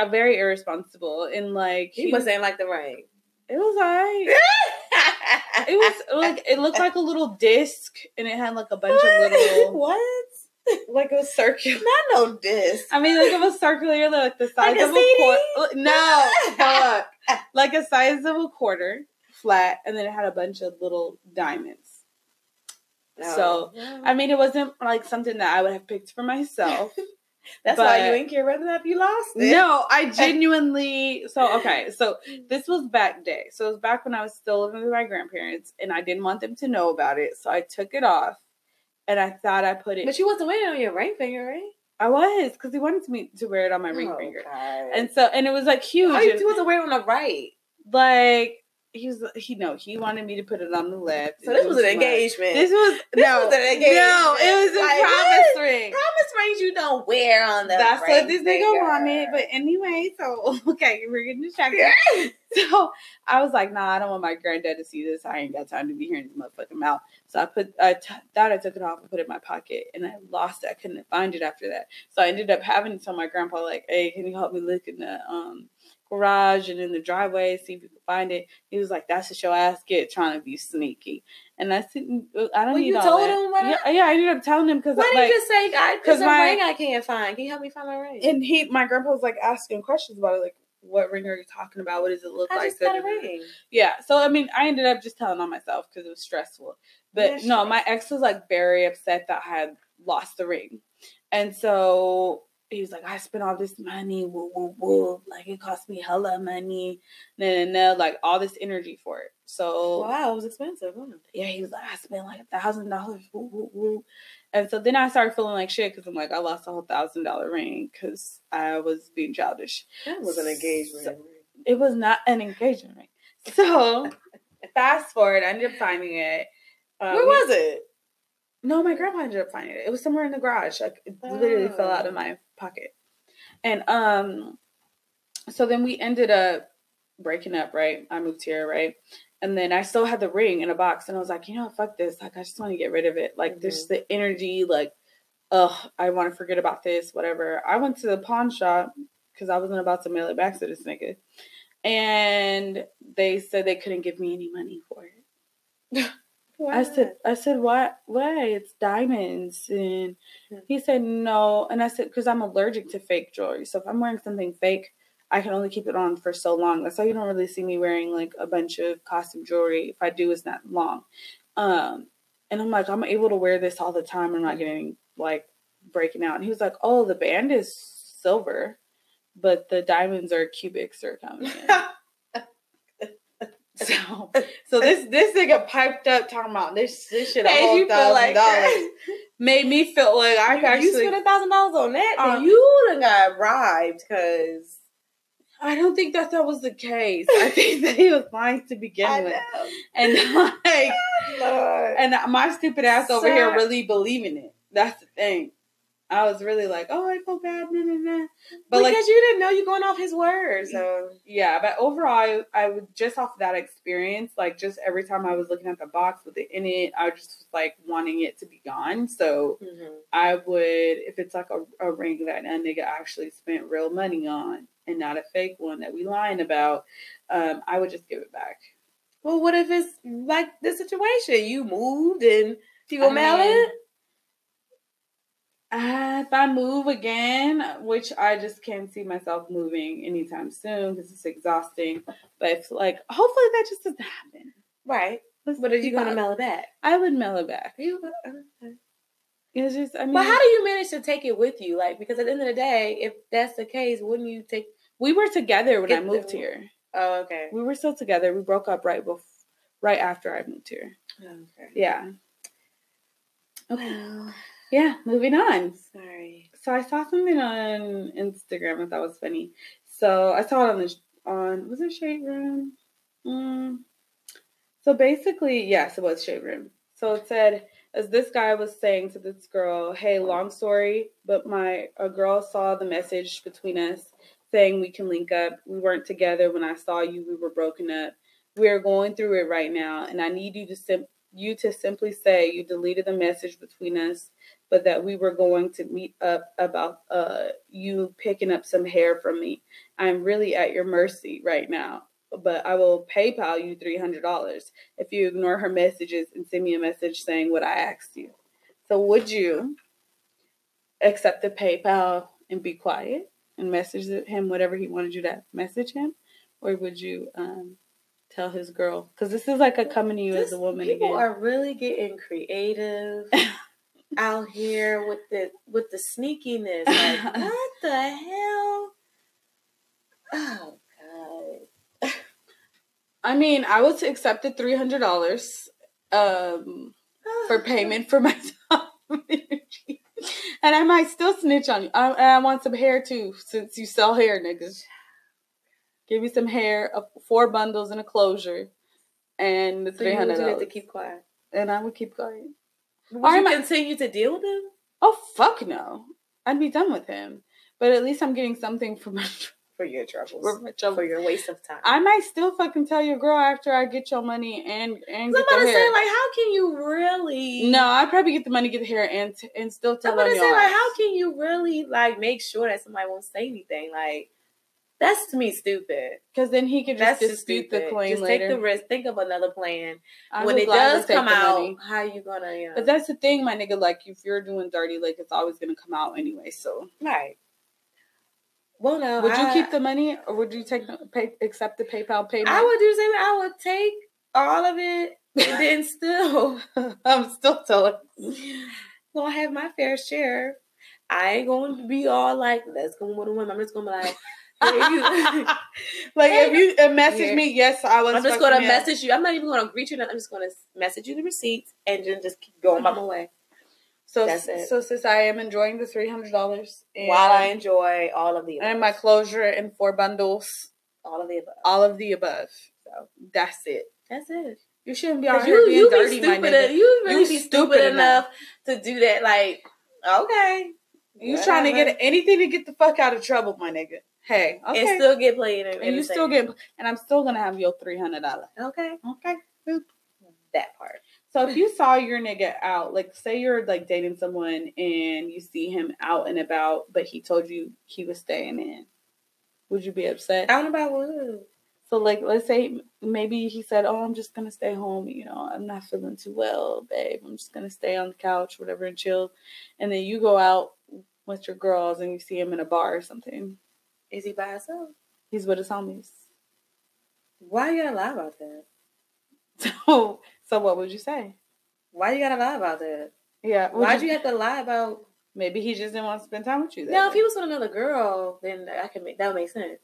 very irresponsible, and like He wasn't like the ring. It was alright. It was like it looked like a little disc, and it had like a bunch of little. what? like a circular. Not no disc. I mean, like it was circular, like the size Like a of a quarter. Uh, no, fuck. like a size of a quarter, flat, and then it had a bunch of little diamonds. Oh, so, I mean, it wasn't like something that I would have picked for myself. That's why you ain't care whether or not you lost it. No, I genuinely. So okay, so this was back day. So it was back when I was still living with my grandparents, and I didn't want them to know about it. So I took it off, and I thought I put it. But you wasn't wearing it on your ring finger, right? I was because he wanted me to wear it on my ring Oh, finger, God. and so and it was like huge. Why you wasn't wearing it on the right? like he was, he no, he wanted me to put it on the left. So this it was an engagement. This was This no, was an engagement. no, it was a Like, promise ring. promise rings you don't wear on the. That's what this nigga wanted. But anyway, so okay, we're getting distracted. So I was like, nah, I don't want my granddad to see this. I ain't got time to be hearing his motherfucking mouth. So I put, I t- thought I took it off and put it in my pocket, and I lost it. I couldn't find it after that. So I ended up having to tell my grandpa, like, hey, can you help me look in the um garage and in the driveway, see if you can find it? He was like, that's what your ass get trying to be sneaky. And I said, uh, I don't Well, need you all told that. him what Yeah, yeah, I ended up telling him because Why didn't you just say, "I 'cause because my- ring I can't find"? Can you help me find my ring? and he, my grandpa was like asking questions about it, like, what ring are you talking about? What does it look I like? just got a ring. Yeah. So I mean, I ended up just telling on myself because it was stressful. But Yeah, no, my ex was like very upset that I had lost the ring, and so he was like, "I spent all this money, woo woo woo, like it cost me hella money, no no no, like all this energy for it." So Wow, it was expensive. Huh? yeah, he was like, I spent like a thousand dollars, woo, woo, woo. And so then I started feeling like shit because I'm like, I lost a whole thousand dollar ring because I was being childish. That was an engagement. So- It was not an engagement ring. So fast forward, I ended up finding it. Uh, Where was it? No, my grandpa ended up finding it. It was somewhere in the garage. Like it literally fell out of Oh. my pocket. And um so then we ended up breaking up, right? I moved here, right? And then I still had the ring in a box and I was like, you know, fuck this. Like I just want to get rid of it. Like there's the energy, like, ugh, I want to forget about this, whatever. I went to the pawn shop because I wasn't about to mail it back to this nigga. And they said they couldn't give me any money for it. Why I said, I said, why? Why? It's diamonds, and he said no. And I said, because I'm allergic to fake jewelry. So if I'm wearing something fake, I can only keep it on for so long. That's why you don't really see me wearing like a bunch of costume jewelry. If I do, it's not long. Um, and I'm like, I'm able to wear this all the time. I'm not getting like breaking out. And he was like, oh, the band is silver, but the diamonds are cubic in. So, so this this nigga piped up talking about this this shit a whole you feel thousand like dollars. Made me feel like I you, you spent a thousand dollars on that, then Um, you done got bribed because I don't think that that was the case. I think that he was lying to begin with, and like, Lord. and my stupid ass over here really believing it. That's the thing. I was really like, oh, I feel bad, nah, nah, nah. But because like, you didn't know you going off his word, so yeah, but overall, I, I would just off that experience, like just every time I was looking at the box with it in it, I was just like wanting it to be gone. So I would, if it's like a, a ring that a nigga actually spent real money on and not a fake one that we lying about, um, I would just give it back. Well, what if it's like this situation? You moved and you go mail it? Uh, if I move again, which I just can't see myself moving anytime soon because it's exhausting. But if like, hopefully that just doesn't happen. Right. Let's But are you going to mellow back? I would mellow it back. You, okay. It's just, I mean, But how do you manage to take it with you? Like, because at the end of the day, if that's the case, wouldn't you take? we were together when I moved the- here. Oh, okay. We were still together. We broke up right before, right after I moved here. Okay. Yeah. Well, Yeah. Moving on. sorry. So I saw something on Instagram I thought was funny. So I saw it on the on was it Shade Room? Mm. So basically, yes, it was Shade Room. So it said as this guy was saying to this girl, "Hey, long story, but my a girl saw the message between us saying we can link up. We weren't together when I saw you. We were broken up. We are going through it right now, and I need you to sim- you to simply say you deleted the message between us but that we were going to meet up about uh you picking up some hair from me. I'm really at your mercy right now, but I will PayPal you $300 if you ignore her messages and send me a message saying what I asked you. So would you accept the PayPal and be quiet and message him whatever he wanted you to message him, or would you um, tell his girl? Because this is like a coming to you This- as a woman people again. are really getting creative out here with the with the sneakiness. Like, what the hell? Oh god. I mean, I would accept the three hundred dollars um, for payment for my time energy. And I might still snitch on you. I, and I want some hair too, since you sell hair, niggas. Give me some hair, uh, four bundles and a closure, and the So three hundred have to dollars. keep quiet. And I would keep going. Would Or you am I- continue to deal with him? Oh fuck no! I'd be done with him. But at least I'm getting something for my For your troubles. for my trouble. For your waste of time. I might still fucking tell your girl after I get your money and and I'm get the about to say, like, how can you really? no, I'd probably get the money, get the hair, and and still tell I'm about to say, like, ass. how can you really like make sure that somebody won't say anything? Like, that's to me stupid. Because then he could just That's dispute the claim just later. take the risk. Think of another plan. I when it does come out, money. how you gonna? You know, But that's the thing, my nigga. Like, if you're doing dirty, like it's always gonna come out anyway. So, right. Well, no. would you keep the money, or would you take the pay, accept the PayPal payment? I would do the same. I would take all of it, and then still I'm still telling. gonna have my fair share. I ain't going to be all like, let's go with a woman. I'm just gonna be like, you- like if you uh, message Yeah. me, yes, I was. I'm just gonna message you. I'm not even gonna greet you. I'm just gonna message you the receipts and then just keep going by my way So, so since I am enjoying the three hundred dollars while I enjoy all of the above. and my closure and four bundles, all of the above. all of the above. So That's it. that's it. You shouldn't be out you being you dirty, be my stupid. nigga. you really You be stupid stupid enough. enough to do that. Like okay, You trying to get anything to get the fuck out of trouble, my nigga. Hey, okay. and still get played and, and you still get, and I'm still gonna have your three hundred dollars. okay. Okay. That part. So if you saw your nigga out, like say you're like dating someone and you see him out and about, but he told you he was staying in, would you be upset? I don't about what. So like let's say maybe he said, "Oh, I'm just gonna stay home. You know, I'm not feeling too well, babe. I'm just gonna stay on the couch, whatever, and chill." And then you go out with your girls and you see him in a bar or something. Is he by himself? He's with his homies. Why you gotta lie about that? So, so what would you say? Why you gotta lie about that? Yeah. Why'd you have to lie about? Maybe he just didn't want to spend time with you. Now, if he was with another girl, then I can make that would make sense.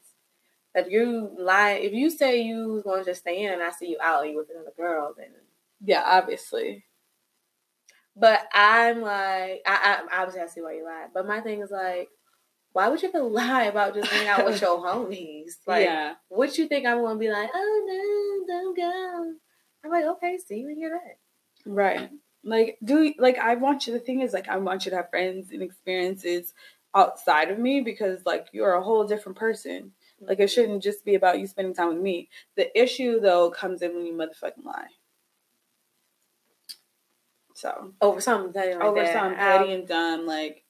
If you lie, if you say you was going to just stay in and I see you out you with another girl, then. yeah, obviously. But I'm like, I, I obviously I see why you lied. But my thing is like, why would you have to lie about just hanging out with your homies? Like, yeah. what you think I'm going to be like? Oh no, don't go. I'm like, okay, see you when you're back. Right. Like, do like I want you. The thing is, like, I want you to have friends and experiences outside of me because, like, you're a whole different person. Like, it mm-hmm. shouldn't just be about you spending time with me. The issue, though, comes in when you motherfucking lie. So over something petty like over that. something petty and dumb, like,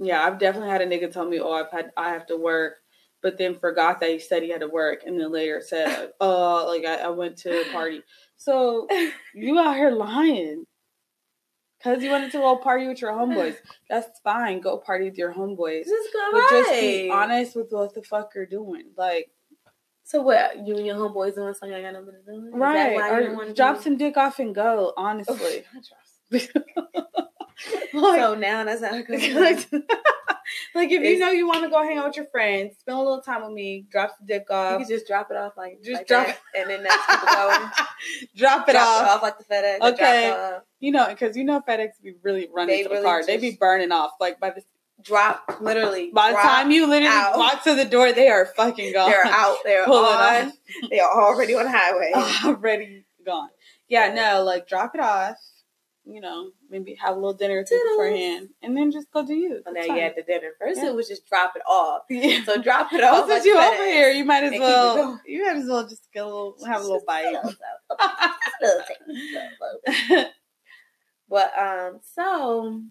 yeah, I've definitely had a nigga tell me, "Oh, I've had I have to work." But then forgot that he said he had to work, and then later said, "Oh, like I, I went to a party." So you out here lying. Cause you wanted to go party with your homeboys. That's fine. Go party with your homeboys. Just go But just be honest with what the fuck you're doing. Like, So what? You and your homeboys doing something I got nothing to do with? Is that right. Or drop do- some dick off and go, honestly. Oh, like, So now that's how it goes. like, like if you know you want to go hang out with your friends, spend a little time with me, drop the dick you off. can just drop it off like Just like drop that, and then that's going. drop it drop off. it off like the FedEx. Okay. You know, because you know FedEx be really running They to the really car. They be burning off. Like by the Drop literally. by the time you literally out. walk to the door, they are fucking gone. they're out. They're Pull it on. They are already on the highway. already gone. Yeah, no, like drop it off. You know, maybe have a little dinner or two beforehand, and then just go do you. Now That's you had the dinner. First Yeah. it was just drop it off. Yeah. So drop it off. since you over here, you might as And well. You might as well just get a little, have a little bite. But um, so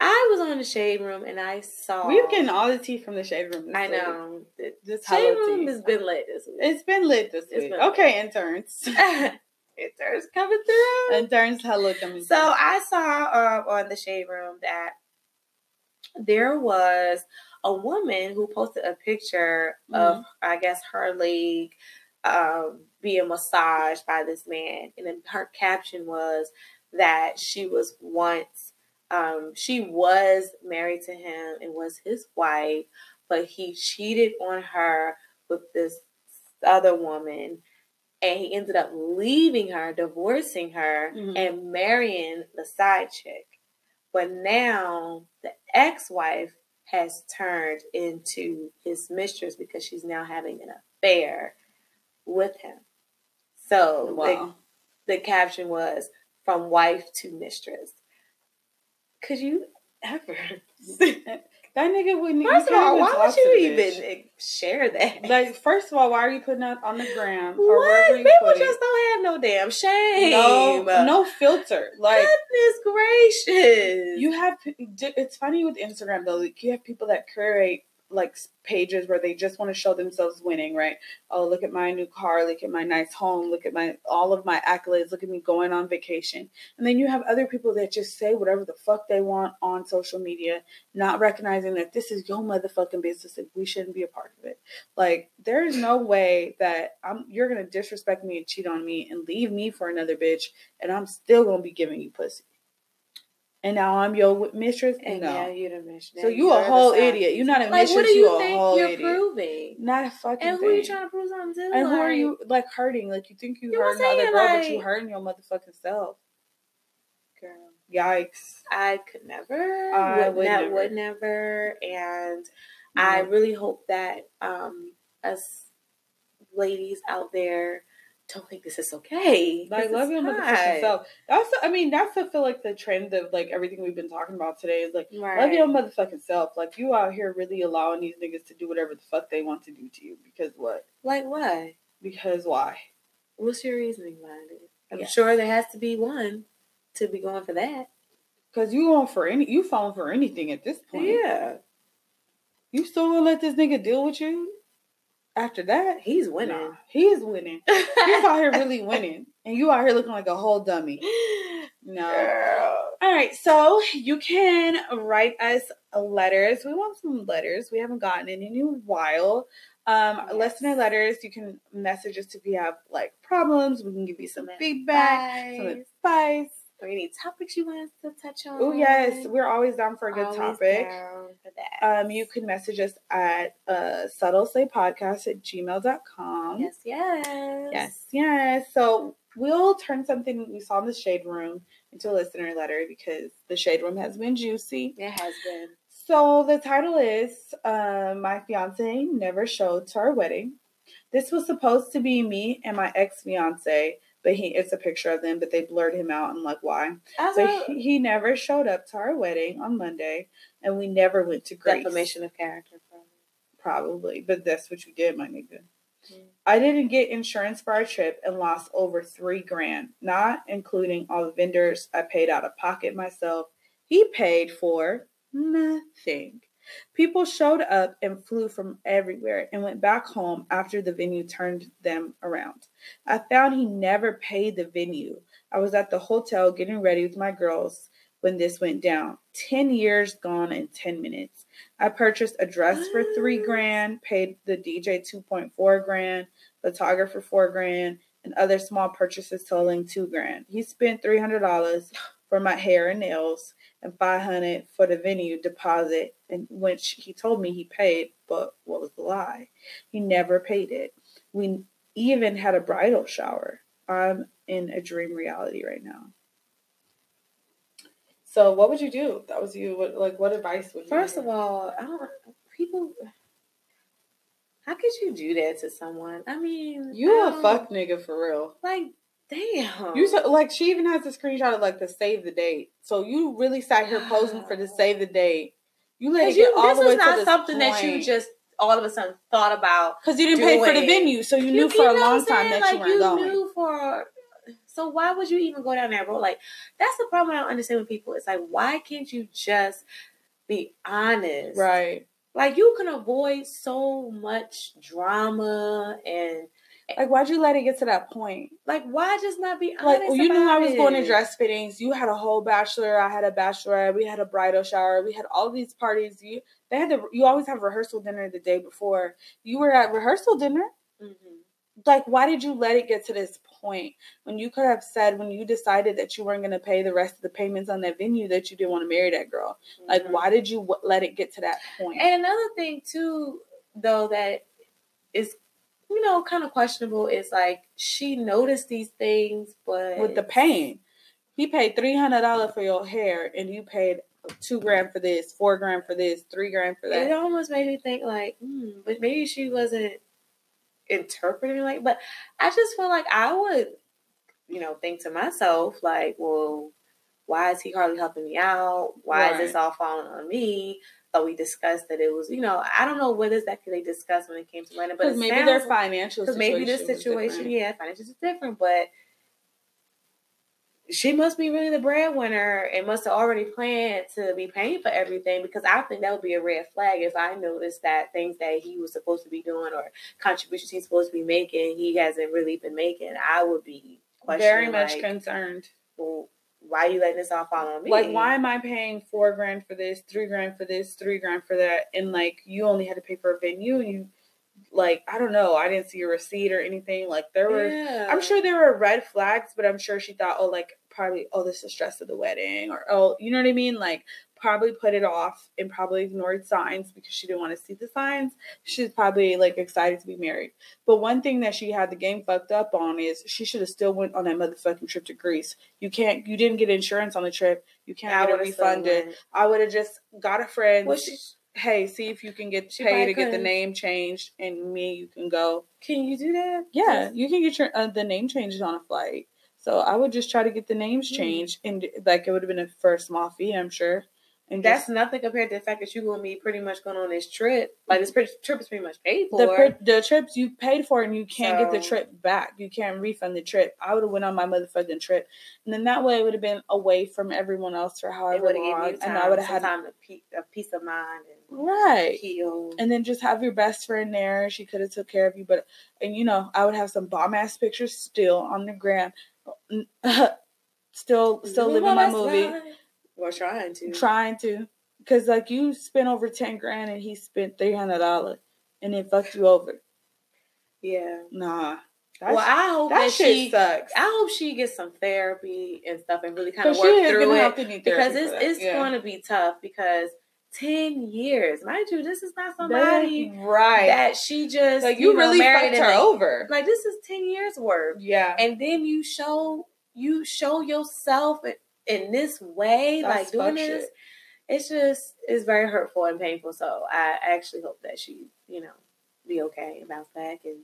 I was on the shade room and I saw. We're getting all the tea from the shade room. This I week. know. The shade room tea. has been lit this week. It's been lit this It's week. been- okay, interns. Interns coming through. And turns hello coming. So I saw um, on the shade room that there was a woman who posted a picture of, I guess, her leg um, being massaged by this man, and then her caption was that she was once, um, she was married to him and was his wife, but he cheated on her with this other woman. And he ended up leaving her, divorcing her, Mhm. and marrying the side chick. But now the ex wife has turned into his mistress because she's now having an affair with him. So wow. the, the caption was from wife to mistress. Could you ever? that nigga wouldn't. First of all, why would you even bitch. share that? Like, first of all, why are you putting that on the gram what? People just don't have no damn shame. No, no filter. Like Goodness gracious. you have. It's funny with Instagram though. Like you have people that create like pages where they just want to show themselves winning, right? Oh, look at my new car, look at my nice home, look at my all of my accolades, look at me going on vacation. And then you have other people that just say whatever the fuck they want on social media, not recognizing that this is your motherfucking business and we shouldn't be a part of it. Like there is no way that I'm you're gonna disrespect me and cheat on me and leave me for another bitch and I'm still gonna be giving you pussy. And now I'm your mistress. and no. now you're the mission. So you a whole idiot. You're not a like, mistress. what do you, you a think whole you're idiot. proving? Not a fucking And who thing. you trying to prove something to? and who are you like hurting? Like you think you, You hurting another saying? girl, but you Like- hurting your motherfucking self. Girl, Yikes. I could never. I would, would ne- never. would never. And I really hope that um, us ladies out there don't think this is okay. Like love your motherfucking self. That's I mean that's I feel like the trend of like everything we've been talking about today is like Right. love your motherfucking self. Like you out here really allowing these niggas to do whatever the fuck they want to do to you because what? Like why? Because why? What's your reasoning behind it? I'm Yeah. sure there has to be one to be going for that. Because you going for any you falling for anything at this point. Yeah, You still gonna let this nigga deal with you? After that, he's winning. Nah, he's winning. He's out here really winning, and you out here looking like a whole dummy. No. Girl. All right, so you can write us letters. We want some letters. We haven't gotten any in a while. Um, Yes. listener letters. You can message us if you have like problems. We can give you some Some feedback, some advice. Or any topics you want us to touch on? Oh yes, we're always down for a good Always topic. down for that. Um, you can message us at uh, subtle slay podcast at gmail.com. yes, yes, Yes, yes. So we'll turn something we saw in the shade room into a listener letter because the shade room has been juicy. It has been. So the title is uh, My Fiance Never Showed to Our Wedding. This was supposed to be me and my ex fiance, but he it's a picture of them, but they blurred him out and like why. As But a he, he never showed up to our wedding on Monday, and we never went to Greece. defamation of character. From Probably, but that's what you did, my nigga. Mm. I didn't get insurance for our trip and lost over three grand, not including all the vendors I paid out of pocket myself. He paid for nothing. People showed up and flew from everywhere and went back home after the venue turned them around. I found he never paid the venue. I was at the hotel getting ready with my girls when this went down. 10 years gone in 10 minutes. I purchased a dress for three grand, paid the DJ 2.4 grand, photographer four grand, and other small purchases totaling two grand. He spent $300 for my hair and nails and 500 for the venue deposit, and which he told me he paid, but what was the lie? He never paid it. We even had a bridal shower. I'm in a dream reality right now. So, what would you do? If that was you. What, like, what advice would you? First give? of all, I don't. People. How could you do that to someone? I mean, you I a fuck nigga for real. Like, damn. You so, like she even has a screenshot of like the save the date. So you really sat here posing for the save the date. You let it get you, all this the way was to this something that you just all of a sudden thought about. because you didn't pay for the venue, so you, You- knew for a long time that you weren't going. knew for. So why would you even go down that road? Like that's the problem I don't understand with people. It's like why can't you just be honest? Right. Like you can avoid so much drama and Like, why'd you let it get to that point? Like, why just not be honest? Like, well, you knew I was about going to dress fittings. You had a whole bachelor. I had a bachelorette. We had a bridal shower. We had all these parties. You they had to. You always have rehearsal dinner the day before. You were at rehearsal dinner. Mhm. Like, why did you let it get to this point when you could have said when you decided that you weren't going to pay the rest of the payments on that venue that you didn't want to marry that girl? Like, Mhm. why did you w- let it get to that point? And another thing too, though, that is you know kind of questionable is like she noticed these things, but with the pain. He paid three hundred dollars for your hair, and you paid two grand for this, four grand for this, three grand for that. it almost made me think like, hmm, but maybe she wasn't interpreting like. But I just feel like I would, you know, think to myself like, well, why is he hardly helping me out? Why is this all falling on me? So we discussed that it was, you know, I don't know what exactly they discussed when it came to money, but maybe sounds their financial because situation maybe this situation, yeah, financials is different, but she must be really the breadwinner and must have already planned to be paying for everything because I think that would be a red flag if I noticed that things that he was supposed to be doing or contributions he's supposed to be making, he hasn't really been making. I would be Very much like, concerned. well, why are you letting this all fall on me? Like, why am I paying four grand for this, three grand for this, three grand for that, and like you only had to pay for a venue, and you, like, I don't know, I didn't see a receipt or anything. Like, there were, Yeah. I'm sure there were red flags, but I'm sure she thought, oh, like probably, oh, this is stress of the wedding, or oh, you know what I mean? Like, probably put it off and probably ignored signs because she didn't want to see the signs. She's probably like excited to be married. But one thing that she had the game fucked up on is she should have still went on that motherfucking trip to Greece. You can't, you didn't get insurance on the trip. You can't I get it refunded. I would have just got a friend. Well, she, hey, see if you can get paid to get the name changed, and me, you can go. can you do that? Yeah, you can get your uh, the name changes on a flight. So I would just try to get the names Hmm. changed, and like it would have been a for a small fee, I'm sure. And That's just, nothing compared to the fact that you and me pretty much going on this trip. Like this trip is pretty much paid for. the the trips you paid for, and you can't get the trip back. You can't refund the trip. I would have went on my motherfucking trip, and then that way it would have been away from everyone else for however would have given long, time, and I would have had time to pe- a peace of mind and right. heal. and then just have your best friend there. She could have took care of you, but and you know I would have some bomb ass pictures still on the gram, still still living my movie, We're trying to. trying to, because like you spent over ten grand and he spent three hundred dollars, and it fucked you over. Yeah. Nah, that's, well, I hope that that, she. sucks. I hope she gets some therapy and stuff and really kind of work through it because it's it's Yeah. going to be tough because ten years, mind you, this is not That- somebody right? that she just like you, know, really married fucked her they- over. Like this is ten years worth. yeah, and then you show you show yourself in, this way, That's like doing this. shit. It's just it's very hurtful and painful. So I actually hope that she, you know, be okay and bounce back. And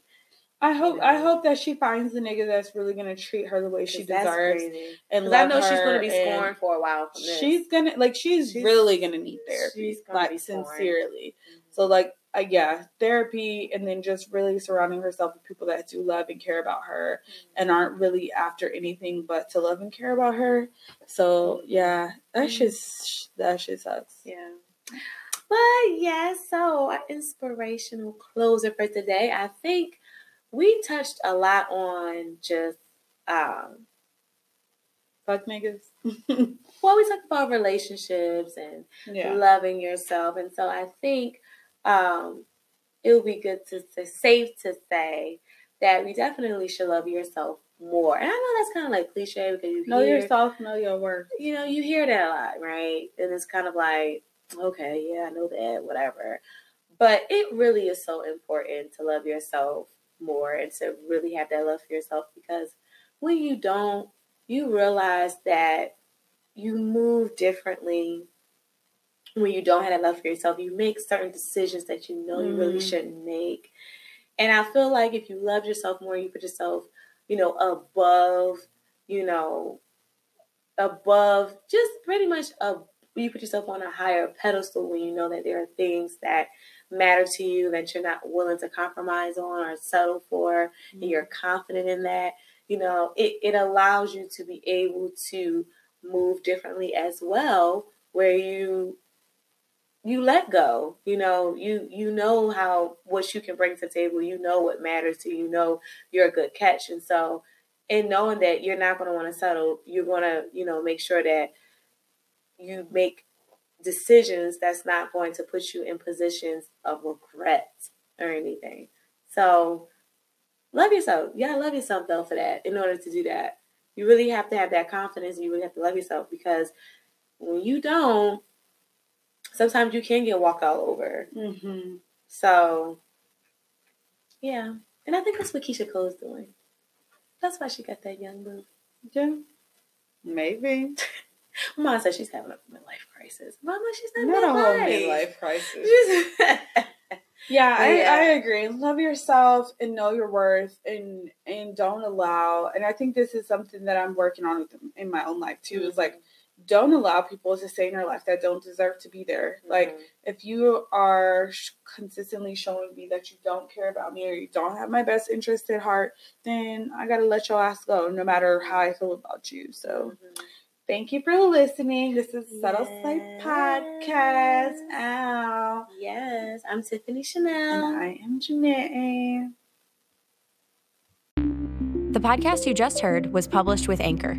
I hope you I hope that she finds the nigga that's really gonna treat her the way she deserves. And I know she's to be scorned for a while from this. She's gonna like she's, She's- really gonna need therapy. she's gonna like sincerely. Mhm. So like uh, yeah, therapy and then just really surrounding herself with people that do love and care about her and aren't really after anything but to love and care about her. So yeah, that Mhm. shit that shit sucks. Yeah. But yeah, so our inspirational closer for today. I think we touched a lot on just um Fuck niggas. well, we talked about relationships and yeah. loving yourself, and so I think um, it would be good to, to safe to say that we definitely should love yourself more. And I know that's kind of like cliche because you Know hear, yourself, know your worth. you know, you hear that a lot, right? And it's kind of like, okay, yeah, I know that, whatever. But it really is so important to love yourself more and to really have that love for yourself because when you don't, you realize that you move differently when you don't have that love for yourself. You make certain decisions that you know you really Mhm. shouldn't make. And I feel like if you love yourself more, you put yourself, you know, above, you know, above just pretty much a you put yourself on a higher pedestal when you know that there are things that matter to you that you're not willing to compromise on or settle for and you're confident in that you know it, it allows you to be able to move differently as well where you you let go. You know, you you know how what you can bring to the table. You know what matters to you. You know you're a good catch, and so in knowing that you're not going to want to settle, you're going to you know make sure that you make decisions that's not going to put you in positions of regret or anything. So love yourself. Yeah, love yourself though for that. In order to do that, you really have to have that confidence. And you really have to love yourself because when you don't, sometimes you can get walked all over. Mm-hmm. So, yeah. And I think that's what Keyshia Cole's doing. That's why she got that young boo. Yeah. Maybe. Mom said she's having a midlife crisis. Mama, she's not, not a whole midlife crisis. yeah, I, yeah, I agree. Love yourself and know your worth, and and don't allow. And I think this is something that I'm working on with, in my own life too. Mm-hmm. Is like don't allow people to stay in your life that don't deserve to be there. Mm-hmm. Like, if you are sh- consistently showing me that you don't care about me or you don't have my best interest at heart, then I gotta let your ass go, no matter how I feel about you. So, mm-hmm. thank you for listening. This is Subtle yes. Slay Podcast. Ow. Yes, I'm Tiffany Chanelle. And I am Jeanette. The podcast you just heard was published with Anchor.